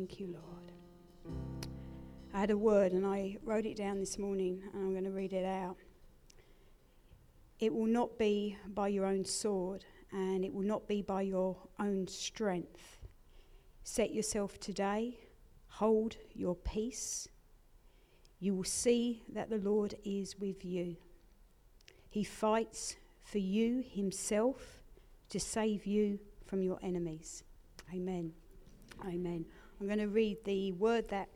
Thank you, Lord. I had a word and I wrote it down this morning and I'm going to read it out. It will not be by your own sword and it will not be by your own strength. Set yourself today, hold your peace. You will see that the Lord is with you. He fights for you himself to save you from your enemies. Amen. Amen. I'm going to read the word that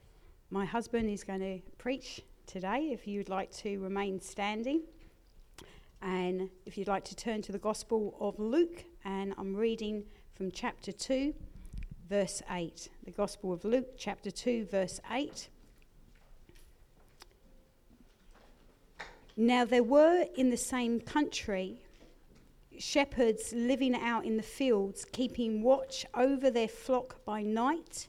my husband is going to preach today. If you'd like to remain standing, and if you'd like to turn to the Gospel of Luke, and I'm reading from chapter 2, verse 8. The Gospel of Luke, chapter 2, verse 8. Now there were in the same country shepherds living out in the fields, keeping watch over their flock by night.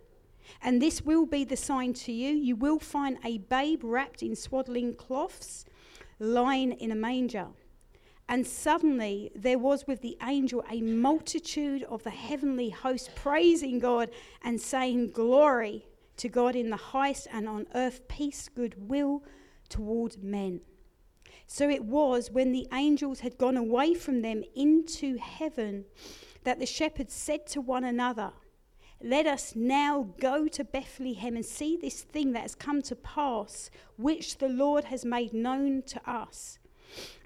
And this will be the sign to you you will find a babe wrapped in swaddling cloths, lying in a manger. And suddenly there was with the angel a multitude of the heavenly host praising God and saying, Glory to God in the highest, and on earth peace, goodwill toward men. So it was when the angels had gone away from them into heaven that the shepherds said to one another, let us now go to Bethlehem and see this thing that has come to pass, which the Lord has made known to us.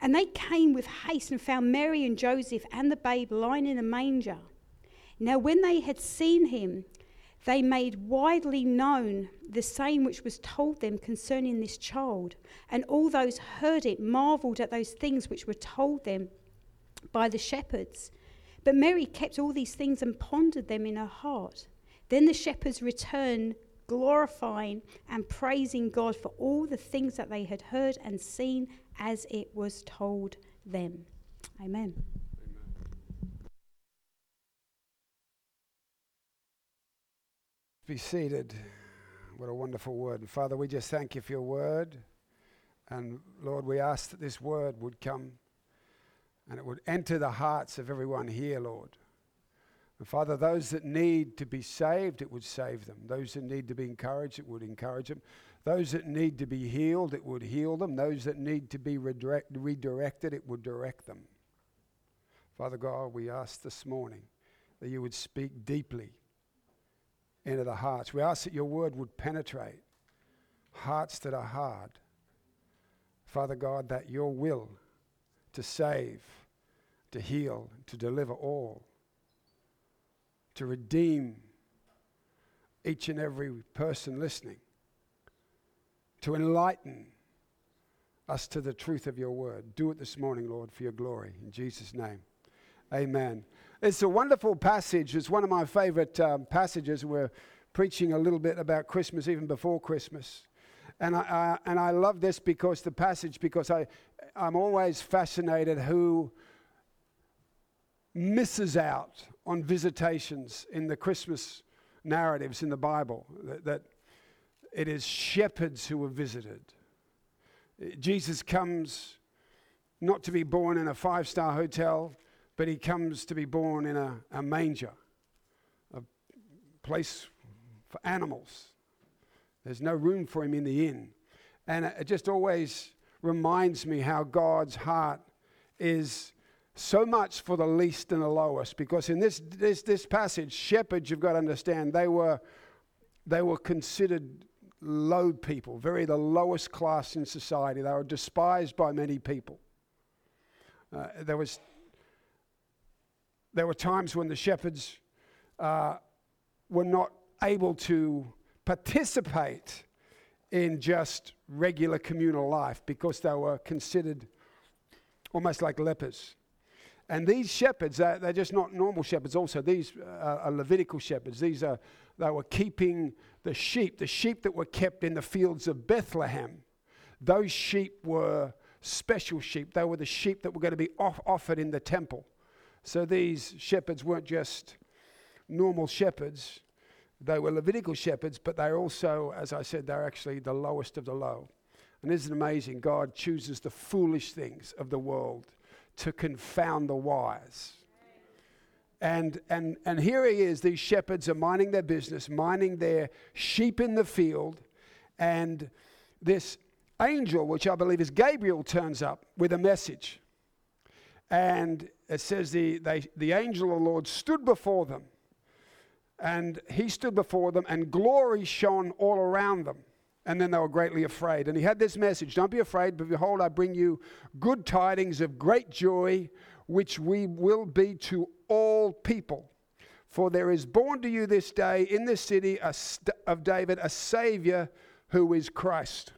And they came with haste and found Mary and Joseph and the babe lying in a manger. Now, when they had seen him, they made widely known the saying which was told them concerning this child. And all those heard it marveled at those things which were told them by the shepherds. But Mary kept all these things and pondered them in her heart. Then the shepherds returned, glorifying and praising God for all the things that they had heard and seen as it was told them. Amen. Be seated. What a wonderful word. Father, we just thank you for your word. And Lord, we ask that this word would come and it would enter the hearts of everyone here, Lord. And Father, those that need to be saved, it would save them. Those that need to be encouraged, it would encourage them. Those that need to be healed, it would heal them. Those that need to be redirect, redirected, it would direct them. Father God, we ask this morning that you would speak deeply into the hearts. We ask that your word would penetrate hearts that are hard. Father God, that your will to save, to heal, to deliver all, to redeem each and every person listening, to enlighten us to the truth of your word. Do it this morning, Lord, for your glory. In Jesus' name. Amen. It's a wonderful passage. It's one of my favorite um, passages. We're preaching a little bit about Christmas, even before Christmas. And I, and I love this because the passage, because I, I'm always fascinated who misses out on visitations in the Christmas narratives in the Bible, that, that it is shepherds who are visited. Jesus comes not to be born in a five star hotel, but he comes to be born in a, a manger, a place for animals. There's no room for him in the inn. And it just always reminds me how God's heart is so much for the least and the lowest. Because in this, this, this passage, shepherds, you've got to understand, they were, they were considered low people, very the lowest class in society. They were despised by many people. Uh, there, was, there were times when the shepherds uh, were not able to participate in just regular communal life because they were considered almost like lepers. And these shepherds, they're, they're just not normal shepherds, also. These uh, are Levitical shepherds. These are, they were keeping the sheep, the sheep that were kept in the fields of Bethlehem. those sheep were special sheep. They were the sheep that were going to be off- offered in the temple. So these shepherds weren't just normal shepherds, they were Levitical shepherds, but they're also, as I said, they're actually the lowest of the low. And isn't it amazing? God chooses the foolish things of the world to confound the wise. And, and, and here he is, these shepherds are minding their business, minding their sheep in the field, and this angel, which I believe is Gabriel, turns up with a message. And it says the, they, the angel of the Lord stood before them, and he stood before them, and glory shone all around them. And then they were greatly afraid. And he had this message Don't be afraid, but behold, I bring you good tidings of great joy, which we will be to all people. For there is born to you this day in this city of David a Savior who is Christ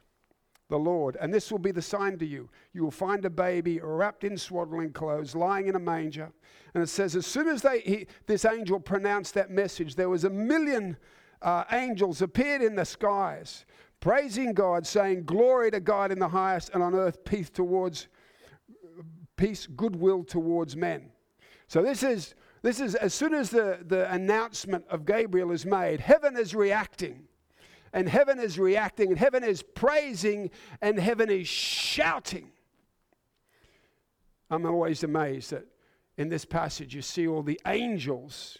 the Lord. And this will be the sign to you. You will find a baby wrapped in swaddling clothes, lying in a manger. And it says, as soon as they, he, this angel pronounced that message, there was a million uh, angels appeared in the skies, praising God, saying, Glory to God in the highest, and on earth peace towards peace, goodwill towards men. So this is this is as soon as the, the announcement of Gabriel is made, heaven is reacting and heaven is reacting, and heaven is praising, and heaven is shouting. I'm always amazed that in this passage you see all the angels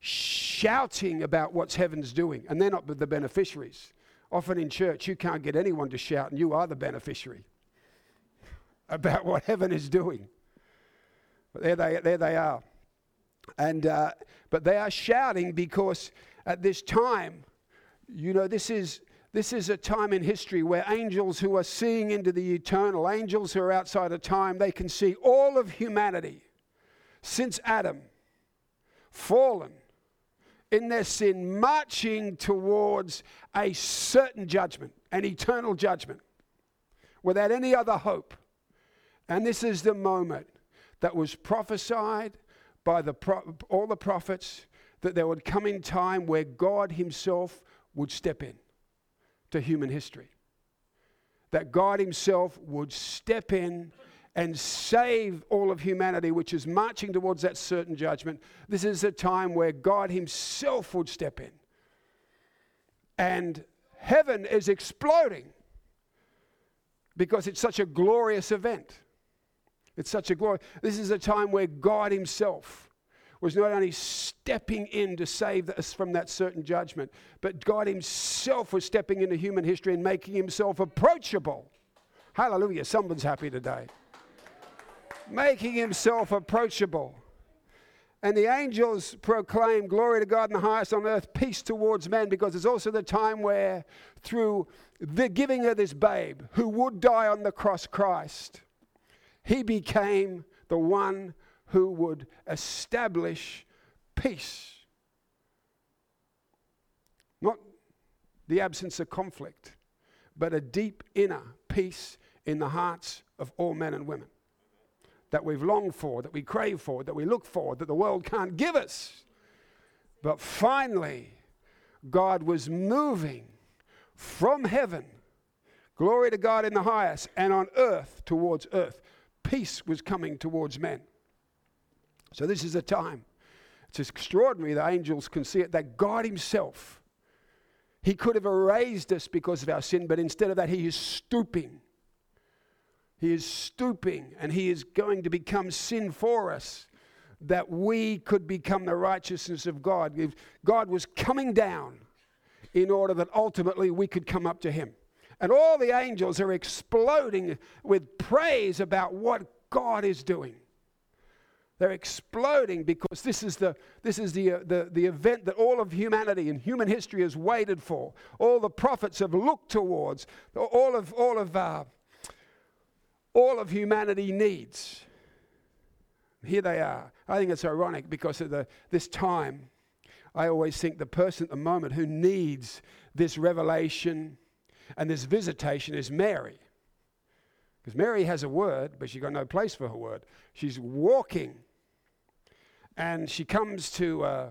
shouting about what's heaven's doing, and they're not the beneficiaries. Often in church, you can't get anyone to shout, and you are the beneficiary about what heaven is doing. But there they, there they are. And, uh, but they are shouting because at this time, you know, this is, this is a time in history where angels who are seeing into the eternal, angels who are outside of time, they can see all of humanity since Adam fallen in their sin, marching towards a certain judgment, an eternal judgment, without any other hope. And this is the moment that was prophesied by the pro- all the prophets that there would come in time where God Himself would step in to human history. That God Himself would step in and save all of humanity, which is marching towards that certain judgment. This is a time where God Himself would step in. And heaven is exploding because it's such a glorious event. It's such a glory. This is a time where God Himself was not only stepping in to save us from that certain judgment, but God Himself was stepping into human history and making Himself approachable. Hallelujah. Someone's happy today. Making Himself approachable. And the angels proclaim glory to God in the highest on earth, peace towards men, because it's also the time where, through the giving of this babe who would die on the cross, Christ, he became the one who would establish peace. Not the absence of conflict, but a deep inner peace in the hearts of all men and women that we've longed for, that we crave for, that we look for, that the world can't give us. But finally, God was moving from heaven, glory to God in the highest, and on earth towards earth. Peace was coming towards men. So this is a time. It's extraordinary that angels can see it, that God Himself, He could have erased us because of our sin, but instead of that, He is stooping. He is stooping and He is going to become sin for us that we could become the righteousness of God. God was coming down in order that ultimately we could come up to Him. And all the angels are exploding with praise about what God is doing. They're exploding because this is, the, this is the, uh, the, the event that all of humanity and human history has waited for. All the prophets have looked towards. All of, all of, uh, all of humanity needs. Here they are. I think it's ironic because at the, this time, I always think the person at the moment who needs this revelation and this visitation is Mary. Because Mary has a word, but she's got no place for her word. She's walking, and she comes to uh,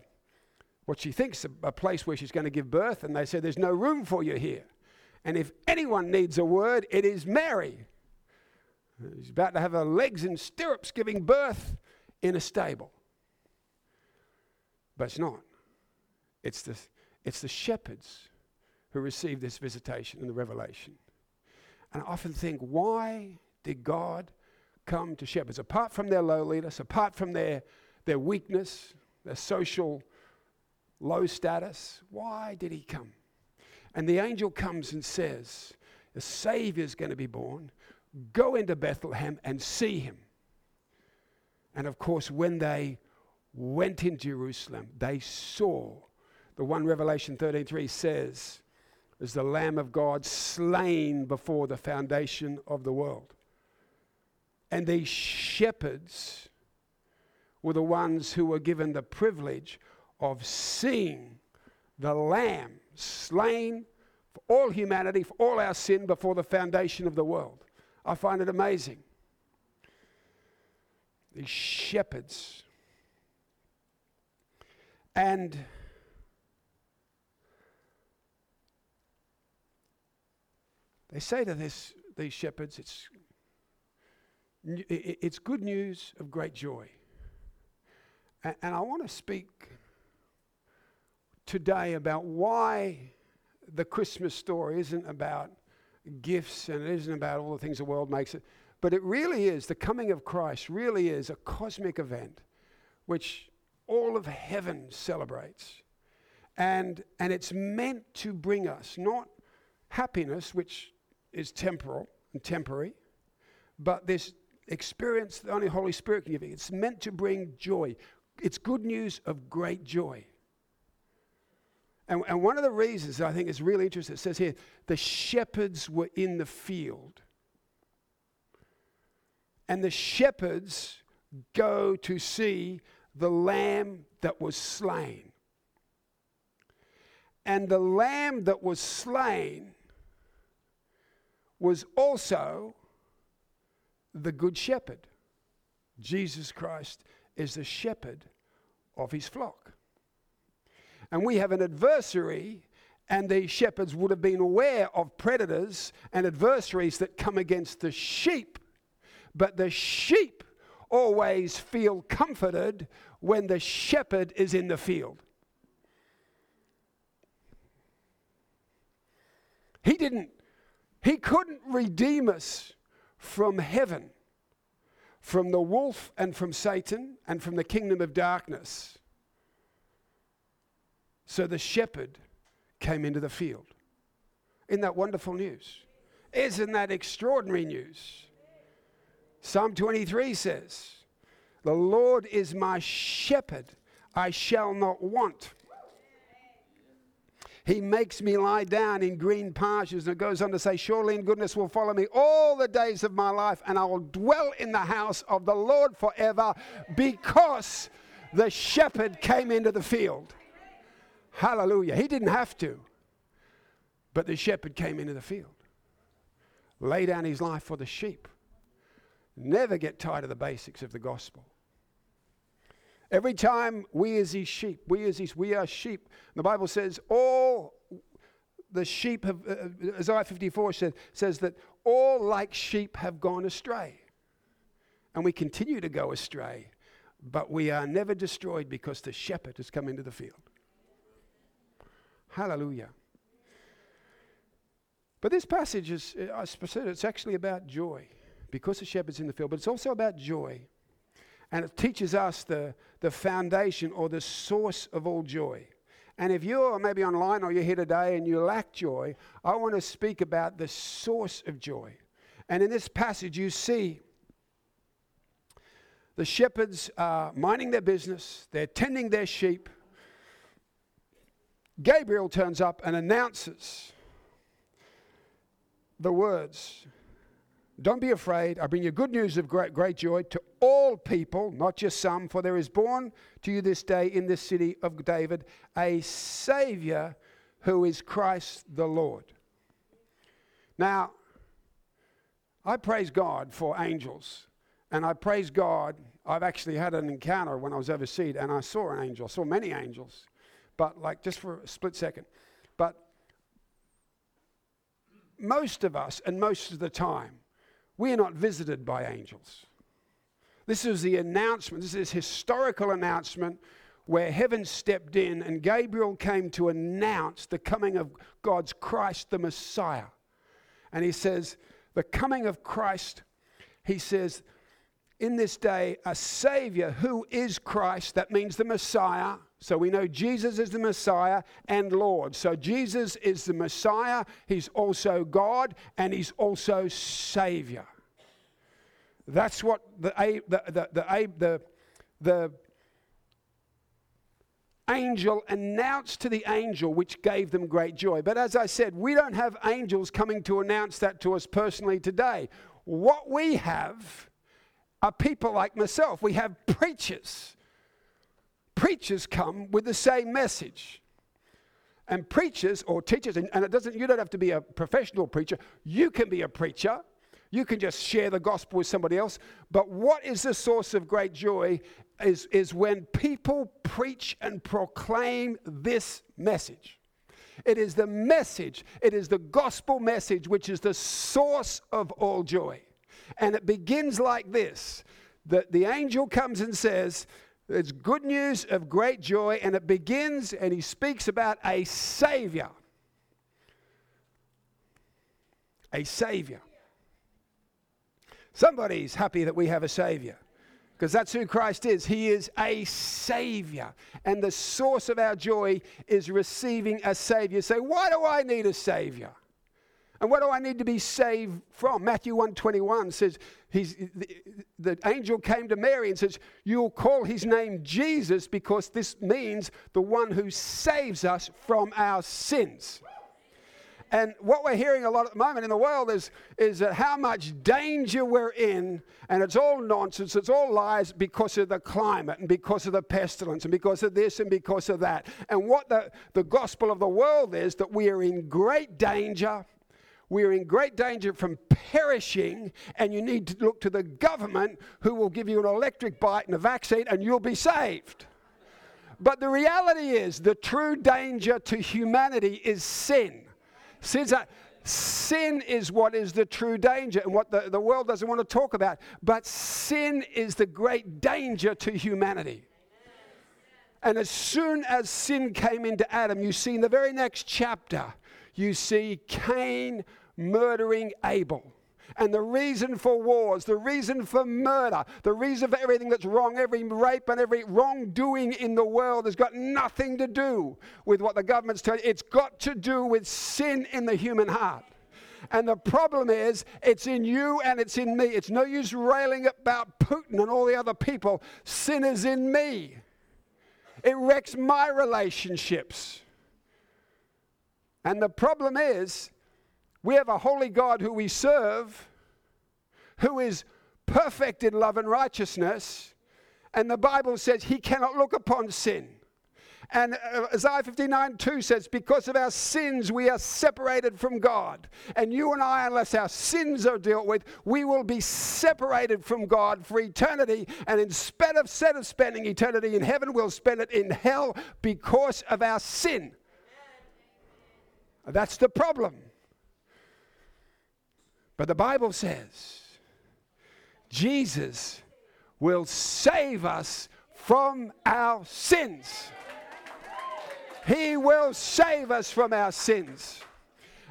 what she thinks a, a place where she's going to give birth, and they say, There's no room for you here. And if anyone needs a word, it is Mary. She's about to have her legs in stirrups giving birth in a stable. But it's not. It's the, it's the shepherds who receive this visitation and the revelation. And I often think, why did God come to shepherds? Apart from their lowliness, apart from their, their weakness, their social low status, why did he come? And the angel comes and says, The Savior is going to be born. Go into Bethlehem and see him. And of course, when they went into Jerusalem, they saw the one Revelation 13:3 says, is the Lamb of God slain before the foundation of the world. And these shepherds were the ones who were given the privilege of seeing the Lamb slain for all humanity, for all our sin before the foundation of the world. I find it amazing. These shepherds. And they say to this, these shepherds, it's, it's good news of great joy. And, I want to speak today about why the Christmas story isn't about gifts and it isn't about all the things the world makes it, but it really is, the coming of Christ really is a cosmic event which all of heaven celebrates. And, and it's meant to bring us not happiness, which is temporal and temporary, but this experience that only Holy Spirit can give you. It's meant to bring joy. It's good news of great joy. And, and one of the reasons I think is really interesting, it says here, the shepherds were in the field. And the shepherds go to see the lamb that was slain. And the lamb that was slain was also the good shepherd. Jesus Christ is the shepherd of his flock. And we have an adversary, and the shepherds would have been aware of predators and adversaries that come against the sheep. But the sheep always feel comforted when the shepherd is in the field. He didn't, he couldn't redeem us from heaven, from the wolf and from Satan and from the kingdom of darkness so the shepherd came into the field. Isn't that wonderful news? Isn't that extraordinary news? Psalm 23 says, The Lord is my shepherd, I shall not want. He makes me lie down in green pastures. And it goes on to say, Surely in goodness will follow me all the days of my life, and I will dwell in the house of the Lord forever because the shepherd came into the field. Hallelujah. He didn't have to. But the shepherd came into the field, lay down his life for the sheep. Never get tired of the basics of the gospel. Every time we as his sheep, we as his, we are sheep. The Bible says all the sheep have, uh, uh Isaiah 54 says, says that all like sheep have gone astray. And we continue to go astray, but we are never destroyed because the shepherd has come into the field. Hallelujah. But this passage is, I said, it's actually about joy because the shepherd's in the field, but it's also about joy. And it teaches us the, the foundation or the source of all joy. And if you're maybe online or you're here today and you lack joy, I want to speak about the source of joy. And in this passage, you see the shepherds are minding their business, they're tending their sheep, Gabriel turns up and announces the words Don't be afraid. I bring you good news of great, great joy to all people, not just some, for there is born to you this day in this city of David a Savior who is Christ the Lord. Now, I praise God for angels, and I praise God. I've actually had an encounter when I was overseas, and I saw an angel, I saw many angels but like just for a split second. But most of us, and most of the time, we are not visited by angels. This is the announcement, this is historical announcement where heaven stepped in and Gabriel came to announce the coming of God's Christ, the Messiah. And he says, The coming of Christ, he says, in this day, a Savior who is Christ, that means the Messiah. So we know Jesus is the Messiah and Lord. So Jesus is the Messiah, He's also God, and He's also Savior. That's what the, the, the, the, the, angel announced to the angel, which gave them great joy. But as I said, we don't have angels coming to announce that to us personally today. What we have are people like myself. We have preachers. Preachers come with the same message. And preachers or teachers, and, and it doesn't, you don't have to be a professional preacher, you can be a preacher you can just share the gospel with somebody else. But what is the source of great joy is, is when people preach and proclaim this message. It is the message, it is the gospel message, which is the source of all joy. And it begins like this that the angel comes and says, It's good news of great joy, and it begins and he speaks about a savior. A savior. Somebody's happy that we have a Savior because that's who Christ is. He is a Savior. And the source of our joy is receiving a Savior. So, why do I need a Savior? And what do I need to be saved from? Matthew 121 says, he's, the, the angel came to Mary and says, You'll call his name Jesus because this means the one who saves us from our sins. And what we're hearing a lot at the moment in the world is, is that how much danger we're in, and it's all nonsense, it's all lies because of the climate and because of the pestilence and because of this and because of that. And what the, the gospel of the world is that we are in great danger. We are in great danger from perishing, and you need to look to the government who will give you an electric bite and a vaccine, and you'll be saved. But the reality is, the true danger to humanity is sin. Sin's a, sin is what is the true danger and what the, the world doesn't want to talk about. But sin is the great danger to humanity. And as soon as sin came into Adam, you see in the very next chapter, you see Cain murdering Abel. And the reason for wars, the reason for murder, the reason for everything that's wrong, every rape and every wrongdoing in the world has got nothing to do with what the government's telling you. It's got to do with sin in the human heart. And the problem is, it's in you and it's in me. It's no use railing about Putin and all the other people. Sin is in me. It wrecks my relationships. And the problem is, we have a holy God who we serve, who is perfect in love and righteousness. And the Bible says he cannot look upon sin. And uh, Isaiah 59 2 says, Because of our sins, we are separated from God. And you and I, unless our sins are dealt with, we will be separated from God for eternity. And instead of, instead of spending eternity in heaven, we'll spend it in hell because of our sin. That's the problem. But the Bible says Jesus will save us from our sins. He will save us from our sins.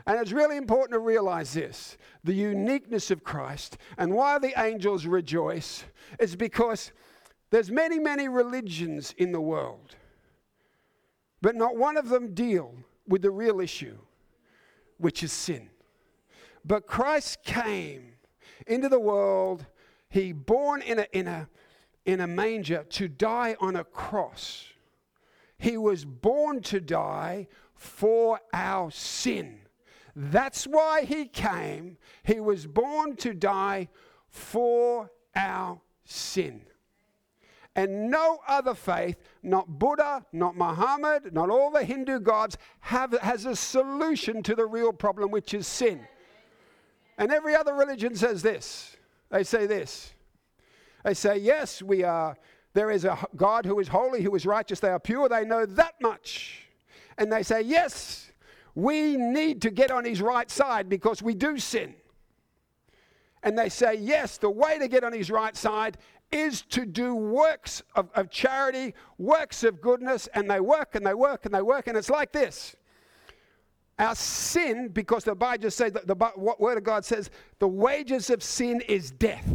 And it's really important to realize this the uniqueness of Christ and why the angels rejoice is because there's many, many religions in the world, but not one of them deal with the real issue, which is sin. But Christ came into the world, he born in a, in a, in a manger to die on a cross. He was born to die for our sin. That's why he came. He was born to die for our sin. And no other faith, not Buddha, not Muhammad, not all the Hindu gods, have, has a solution to the real problem, which is sin. And every other religion says this. They say this. They say, yes, we are, there is a God who is holy, who is righteous, they are pure, they know that much. And they say, yes, We need to get on his right side because we do sin. And they say, yes, the way to get on his right side is to do works of, of charity, works of goodness, and they work and they work and they work. And it's like this our sin, because the Bible just says that the word of God says, the wages of sin is death.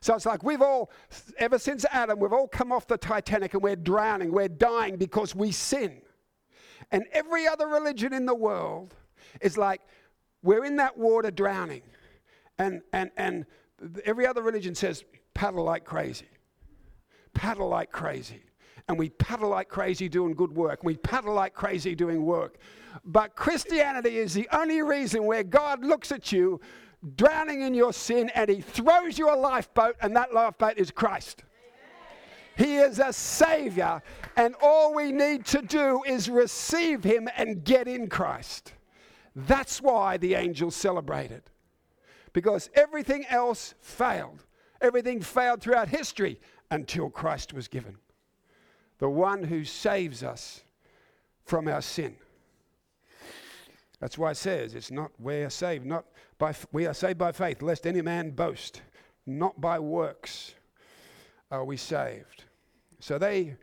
So it's like we've all, ever since Adam, we've all come off the Titanic and we're drowning, we're dying because we sin. And every other religion in the world is like, we're in that water drowning. And, and, and every other religion says, paddle like crazy. Paddle like crazy. And we paddle like crazy doing good work. We paddle like crazy doing work. But Christianity is the only reason where God looks at you drowning in your sin and he throws you a lifeboat, and that lifeboat is Christ. He is a savior, and all we need to do is receive him and get in Christ. That's why the angels celebrated. Because everything else failed. Everything failed throughout history until Christ was given. The one who saves us from our sin. That's why it says it's not we are saved, not by we are saved by faith, lest any man boast, not by works are we saved. So they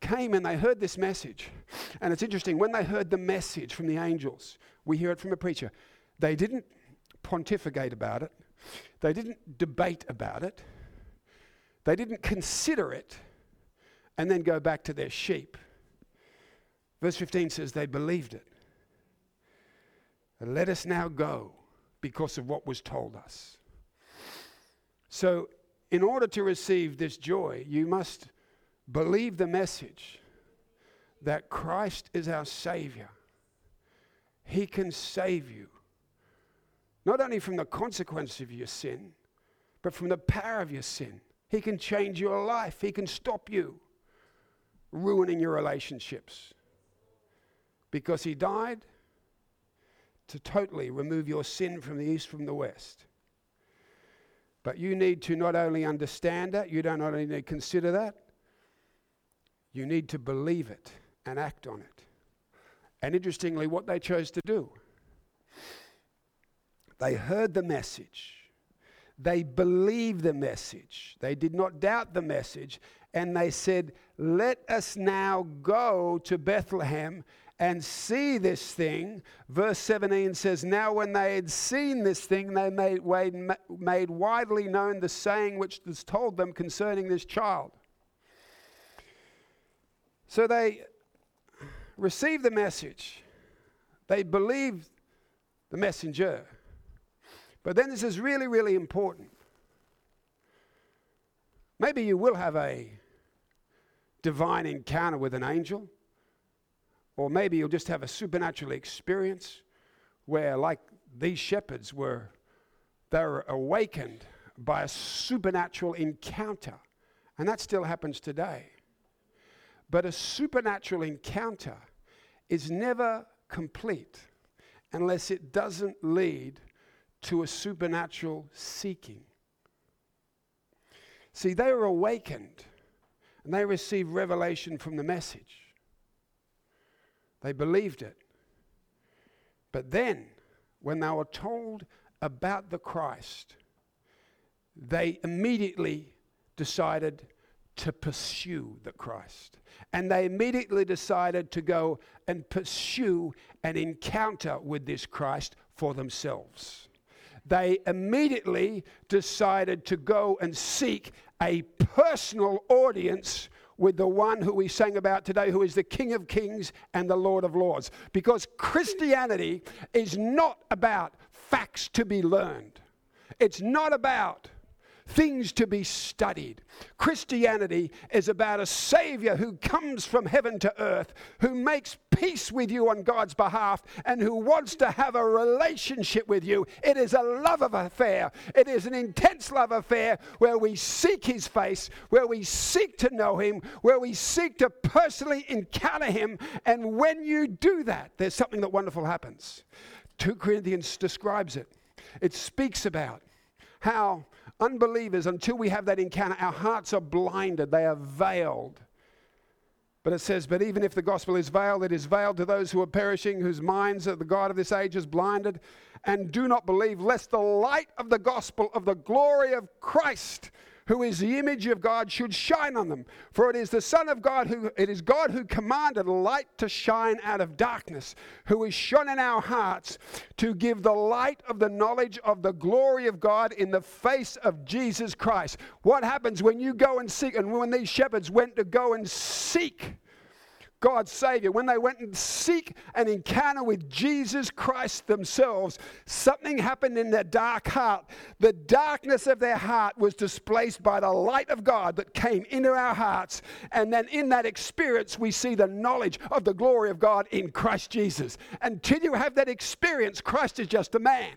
came and they heard this message. And it's interesting, when they heard the message from the angels, we hear it from a preacher, they didn't pontificate about it, they didn't debate about it, they didn't consider it, and then go back to their sheep. Verse 15 says they believed it. Let us now go because of what was told us. So, in order to receive this joy, you must believe the message that Christ is our Savior. He can save you, not only from the consequence of your sin, but from the power of your sin. He can change your life, He can stop you ruining your relationships because He died to totally remove your sin from the east from the west. But you need to not only understand that, you don't only need to consider that, you need to believe it and act on it. And interestingly, what they chose to do, they heard the message. They believed the message. They did not doubt the message. And they said, Let us now go to Bethlehem and see this thing. Verse 17 says, Now when they had seen this thing, they made, made widely known the saying which was told them concerning this child. So they received the message, they believed the messenger. But then this is really, really important. Maybe you will have a divine encounter with an angel. Or maybe you'll just have a supernatural experience where, like these shepherds were, they were awakened by a supernatural encounter. And that still happens today. But a supernatural encounter is never complete unless it doesn't lead to a supernatural seeking. See, they were awakened and they received revelation from the message. They believed it. But then, when they were told about the Christ, they immediately decided to pursue the Christ. And they immediately decided to go and pursue an encounter with this Christ for themselves. They immediately decided to go and seek a personal audience with the one who we sang about today, who is the King of Kings and the Lord of Lords. Because Christianity is not about facts to be learned, it's not about things to be studied. Christianity is about a Savior who comes from heaven to earth, who makes peace with you on God's behalf, and who wants to have a relationship with you. It is a love affair. It is an intense love affair where we seek His face, where we seek to know Him, where we seek to personally encounter Him. And when you do that, there's something that wonderful happens. 2 Corinthians describes it. It speaks about how unbelievers, until we have that encounter, our hearts are blinded, they are veiled. But it says, But even if the gospel is veiled, it is veiled to those who are perishing, whose minds are the God of this age is blinded, and do not believe, lest the light of the gospel of the glory of Christ, who is the image of God, should shine on them. For it is the Son of God who it is God who commanded light to shine out of darkness, who is shone in our hearts to give the light of the knowledge of the glory of God in the face of Jesus Christ. What happens when you go and seek, and when these shepherds went to go and seek God's Savior, when they went and seek an encounter with Jesus Christ themselves, something happened in their dark heart. The darkness of their heart was displaced by the light of God that came into our hearts. And then in that experience, we see the knowledge of the glory of God in Christ Jesus. Until you have that experience, Christ is just a man.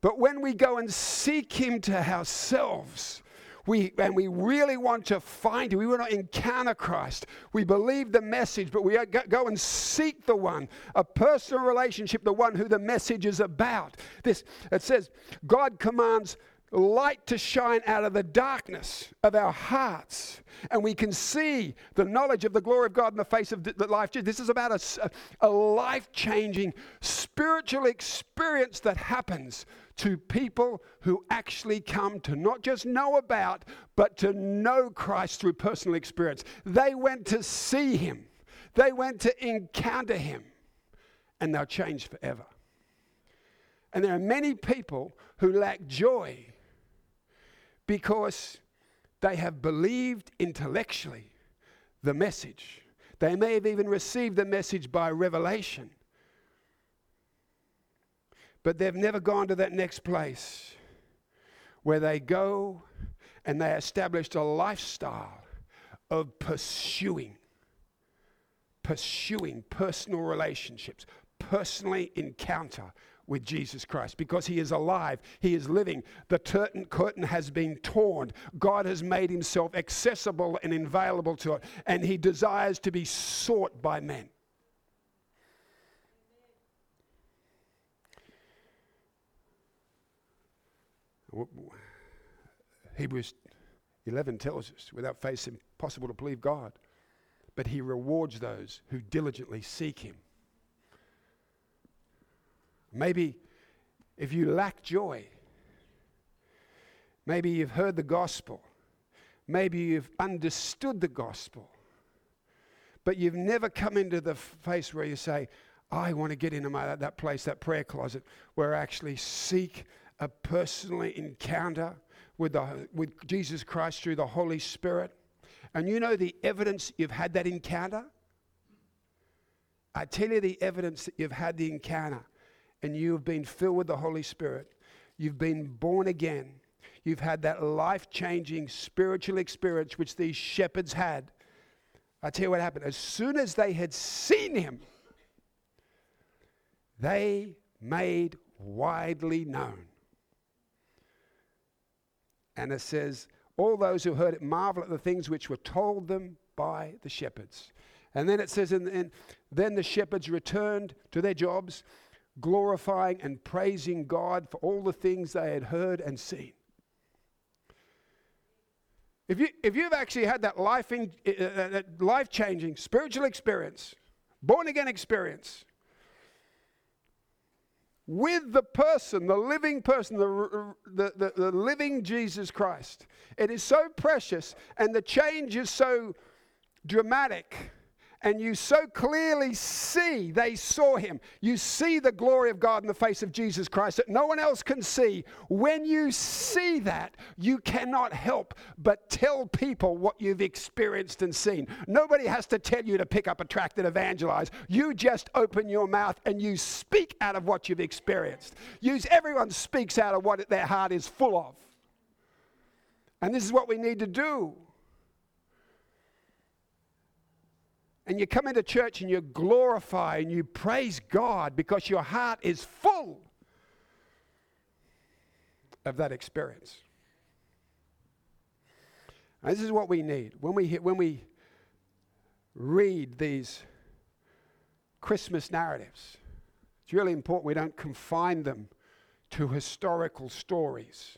But when we go and seek Him to ourselves, we, and we really want to find Him. We want to encounter Christ. We believe the message, but we go and seek the one, a personal relationship, the one who the message is about. This, it says, God commands light to shine out of the darkness of our hearts. And we can see the knowledge of the glory of God in the face of the life. This is about a, a life changing spiritual experience that happens to people who actually come to not just know about, but to know Christ through personal experience. They went to see him, they went to encounter him, and they'll change forever. And there are many people who lack joy because they have believed intellectually the message. They may have even received the message by revelation but they've never gone to that next place where they go and they established a lifestyle of pursuing, pursuing personal relationships, personally encounter with Jesus Christ because he is alive, he is living. The curtain curtain has been torn. God has made himself accessible and available to it, and he desires to be sought by men. Hebrews 11 tells us without faith it's impossible to believe God, but He rewards those who diligently seek Him. Maybe if you lack joy, maybe you've heard the gospel, maybe you've understood the gospel, but you've never come into the face where you say, I want to get into my, that place, that prayer closet, where I actually seek a personal encounter with, the, with Jesus Christ through the Holy Spirit. And you know the evidence you've had that encounter? I tell you the evidence that you've had the encounter and you have been filled with the Holy Spirit. You've been born again. You've had that life changing spiritual experience which these shepherds had. I tell you what happened. As soon as they had seen him, they made widely known and it says, All those who heard it marvel at the things which were told them by the shepherds. And then it says, and, then the shepherds returned to their jobs, glorifying and praising God for all the things they had heard and seen. If, you, if you've actually had that life, in, uh, uh life changing spiritual experience, born again experience, with the person, the living person, the, the, the, the, living Jesus Christ. It is so precious, and the change is so dramatic and you so clearly see they saw him. You see the glory of God in the face of Jesus Christ that no one else can see. When you see that, you cannot help but tell people what you've experienced and seen. Nobody has to tell you to pick up a tract and evangelize. You just open your mouth and you speak out of what you've experienced. Use everyone speaks out of what their heart is full of. And this is what we need to do. And you come into church and you glorify and you praise God because your heart is full of that experience. And this is what we need. When we, when we read these Christmas narratives, it's really important we don't confine them to historical stories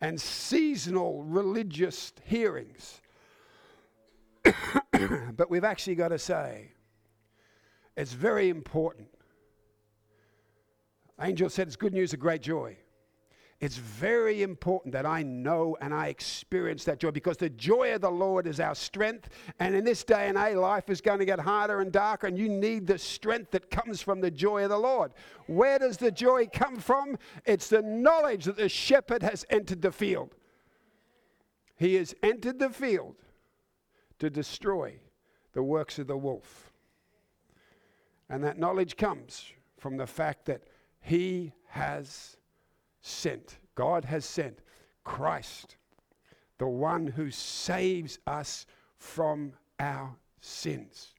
and seasonal religious hearings but we've actually got to say it's very important. Angel said it's good news of great joy. It's very important that I know and I experience that joy because the joy of the Lord is our strength. And in this day and age, life is going to get harder and darker, and you need the strength that comes from the joy of the Lord. Where does the joy come from? It's the knowledge that the shepherd has entered the field. He has entered the field to destroy the works of the wolf. And that knowledge comes from the fact that he has sent, God has sent Christ, the one who saves us from our sins.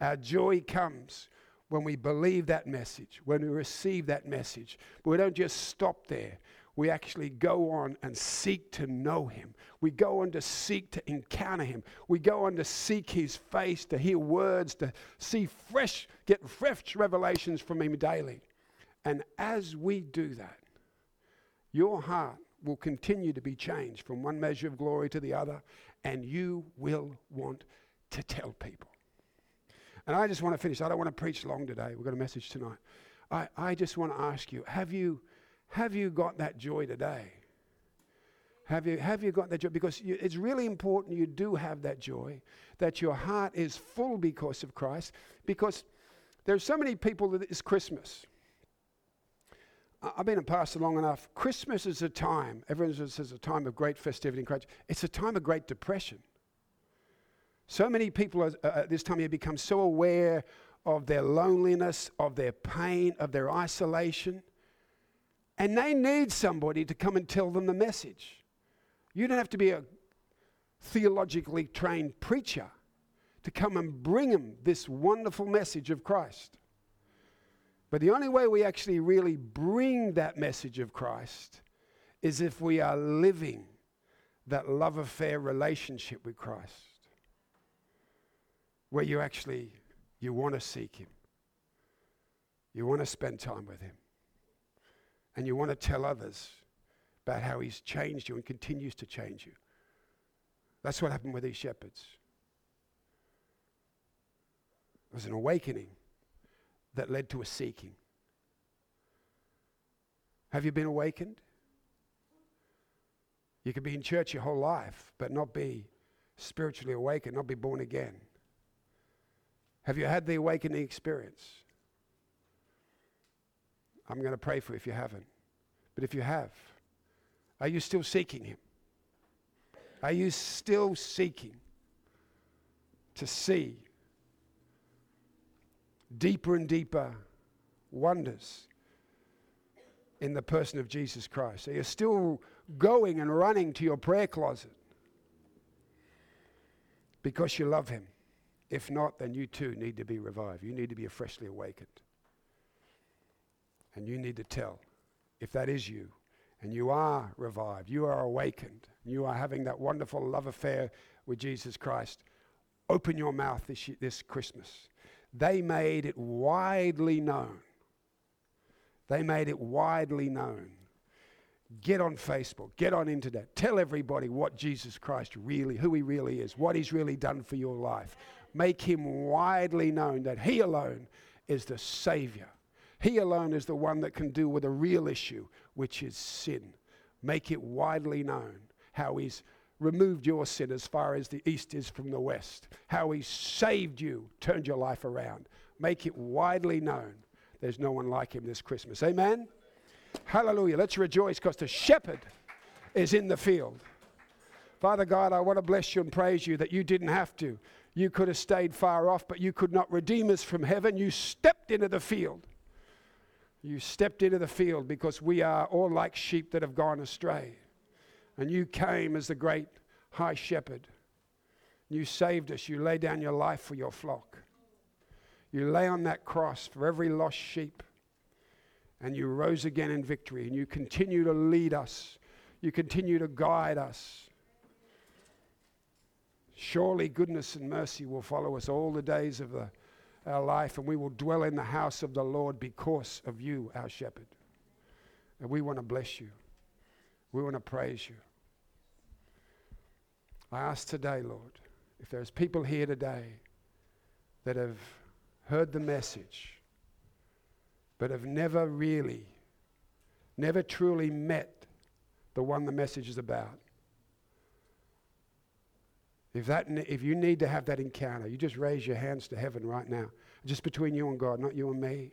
Our joy comes when we believe that message, when we receive that message. But we don't just stop there. We actually go on and seek to know Him. We go on to seek to encounter Him. We go on to seek His face, to hear words, to see fresh, get fresh revelations from Him daily. And as we do that, your heart will continue to be changed from one measure of glory to the other, and you will want to tell people. And I just want to finish. I don't want to preach long today. We've got a message tonight. I, I just want to ask you have, you have you got that joy today? Have you, have you got that joy? Because you, it's really important you do have that joy, that your heart is full because of Christ. Because there's so many people that it's Christmas. I've been a pastor long enough. Christmas is a time, everyone says it's a time of great festivity and great, it's a time of great depression. So many people are, uh, at this time year become so aware of their loneliness, of their pain, of their isolation, and they need somebody to come and tell them the message. You don't have to be a theologically trained preacher to come and bring them this wonderful message of Christ. But the only way we actually really bring that message of Christ is if we are living that love affair relationship with Christ. Where you actually you want to seek him. You want to spend time with him. And you want to tell others about how he's changed you and continues to change you. That's what happened with these shepherds. It was an awakening that led to a seeking. Have you been awakened? You could be in church your whole life, but not be spiritually awakened, not be born again. Have you had the awakening experience? I'm going to pray for you if you haven't. But if you have, are you still seeking Him? Are you still seeking to see deeper and deeper wonders in the person of Jesus Christ. So you're still going and running to your prayer closet because you love Him. If not, then you too need to be revived. You need to be freshly awakened. And you need to tell if that is you and you are revived, you are awakened, you are having that wonderful love affair with Jesus Christ. Open your mouth this, this Christmas they made it widely known. They made it widely known. Get on Facebook, get on internet, tell everybody what Jesus Christ really, who he really is, what he's really done for your life. Make him widely known that he alone is the Savior. He alone is the one that can deal with a real issue, which is sin. Make it widely known how he's removed your sin as far as the east is from the west, how he saved you, turned your life around. Make it widely known there's no one like him this Christmas. Amen? Hallelujah. Let's rejoice because the shepherd is in the field. Father God, I want to bless you and praise you that you didn't have to. You could have stayed far off, but you could not redeem us from heaven. You stepped into the field. You stepped into the field because we are all like sheep that have gone astray. And you came as the great high shepherd. You saved us. You lay down your life for your flock. You lay on that cross for every lost sheep. And you rose again in victory. And you continue to lead us. You continue to guide us. Surely goodness and mercy will follow us all the days of the, our life, and we will dwell in the house of the Lord because of you, our shepherd. And we want to bless you. We want to praise you. I ask today, Lord, if there's people here today that have heard the message, but have never really, never truly met the one the message is about. If, that, if you need to have that encounter, you just raise your hands to heaven right now, just between you and God, not you and me,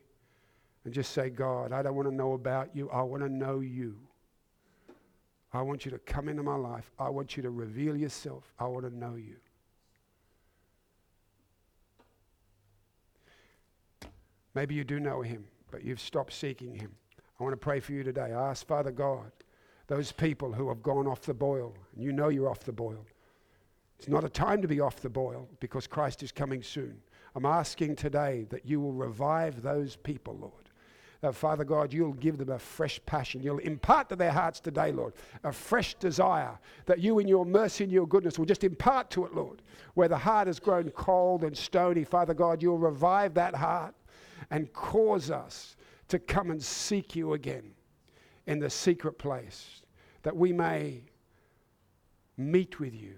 and just say, God, I don't want to know about you. I want to know you. I want you to come into my life. I want you to reveal yourself. I want to know you. Maybe you do know him, but you've stopped seeking him. I want to pray for you today. I ask Father God, those people who have gone off the boil, and you know you're off the boil. It's not a time to be off the boil because Christ is coming soon. I'm asking today that you will revive those people, Lord. Father God, you'll give them a fresh passion. You'll impart to their hearts today, Lord, a fresh desire that you, in your mercy and your goodness, will just impart to it, Lord. Where the heart has grown cold and stony, Father God, you'll revive that heart and cause us to come and seek you again in the secret place, that we may meet with you.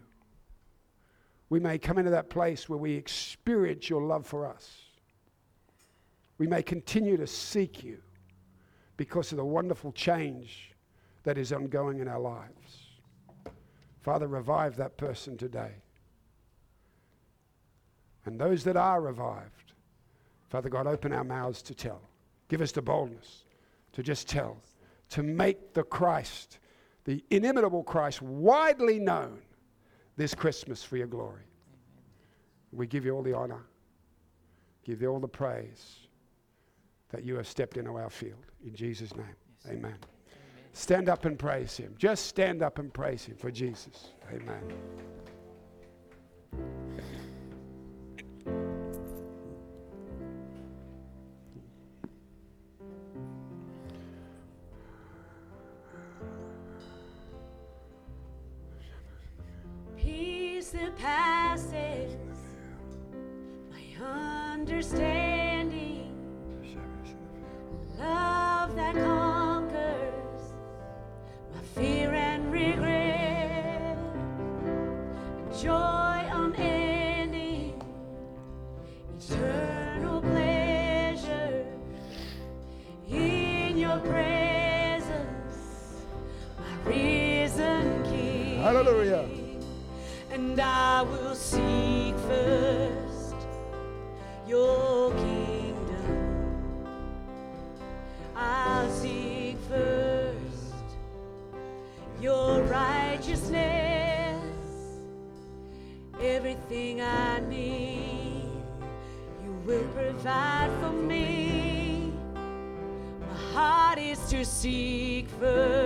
We may come into that place where we experience your love for us. We may continue to seek you because of the wonderful change that is ongoing in our lives. Father, revive that person today. And those that are revived, Father God, open our mouths to tell. Give us the boldness to just tell, to make the Christ, the inimitable Christ, widely known this Christmas for your glory. We give you all the honor, give you all the praise that you have stepped into our field. In Jesus' name, yes. amen. amen. Stand up and praise him. Just stand up and praise him for Jesus. Amen. That everything I need. You will provide for me. My heart is to seek first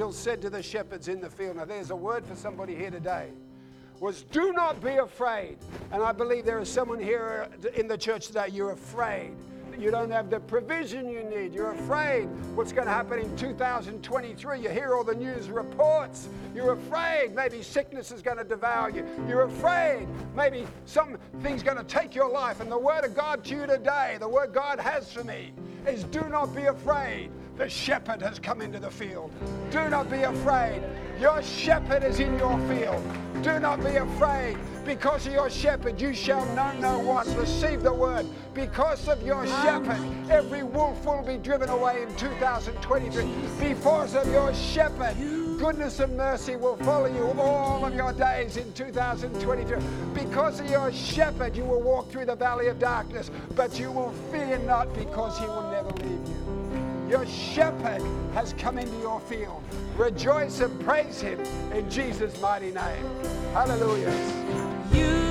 angel said to the shepherds in the field, now there's a word for somebody here today, was do not be afraid. And I believe there is someone here in the church today, you're afraid. You don't have the provision you need. You're afraid what's going to happen in 2023. You hear all the news reports. You're afraid maybe sickness is going to devour you. You're afraid maybe something's going to take your life. And the word of God to you today, the word God has for me, is do not be afraid. The shepherd has come into the field. Do not be afraid. Your shepherd is in your field. Do not be afraid. Because of your shepherd, you shall know no want. Receive the word. Because of your shepherd, every wolf will be driven away in 2023. Because of your shepherd, goodness and mercy will follow you all of your days in 2023. Because of your shepherd, you will walk through the valley of darkness, but you will fear not because he will never leave you. Your shepherd has come into your field. Rejoice and praise him in Jesus' mighty name. Hallelujah. You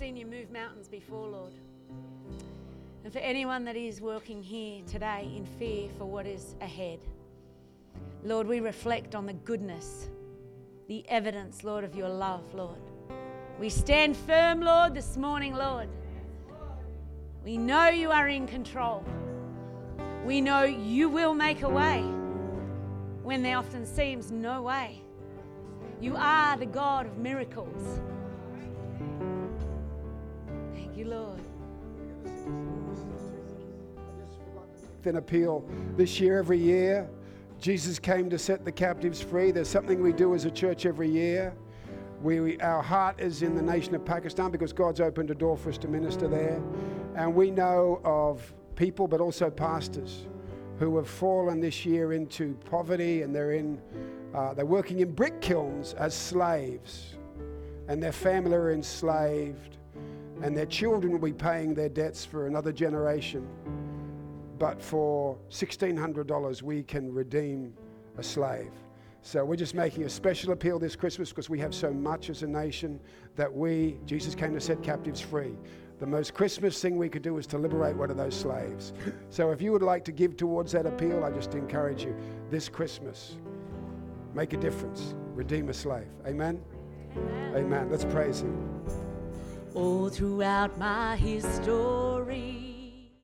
seen you move mountains before, Lord. And for anyone that is working here today in fear for what is ahead, Lord, we reflect on the goodness, the evidence, Lord, of your love, Lord. We stand firm, Lord, this morning, Lord. We know you are in control. We know you will make a way when there often seems no way. You are the God of miracles. You, Lord. An appeal this year, every year. Jesus came to set the captives free. There's something we do as a church every year. We, we, our heart is in the nation of Pakistan because God's opened a door for us to minister there. And we know of people, but also pastors, who have fallen this year into poverty and they're, in, uh, they're working in brick kilns as slaves. And their family are enslaved. And their children will be paying their debts for another generation. But for $1,600, we can redeem a slave. So we're just making a special appeal this Christmas because we have so much as a nation that we, Jesus came to set captives free. The most Christmas thing we could do is to liberate one of those slaves. So if you would like to give towards that appeal, I just encourage you this Christmas, make a difference, redeem a slave. Amen? Amen. Let's praise Him. All throughout my history.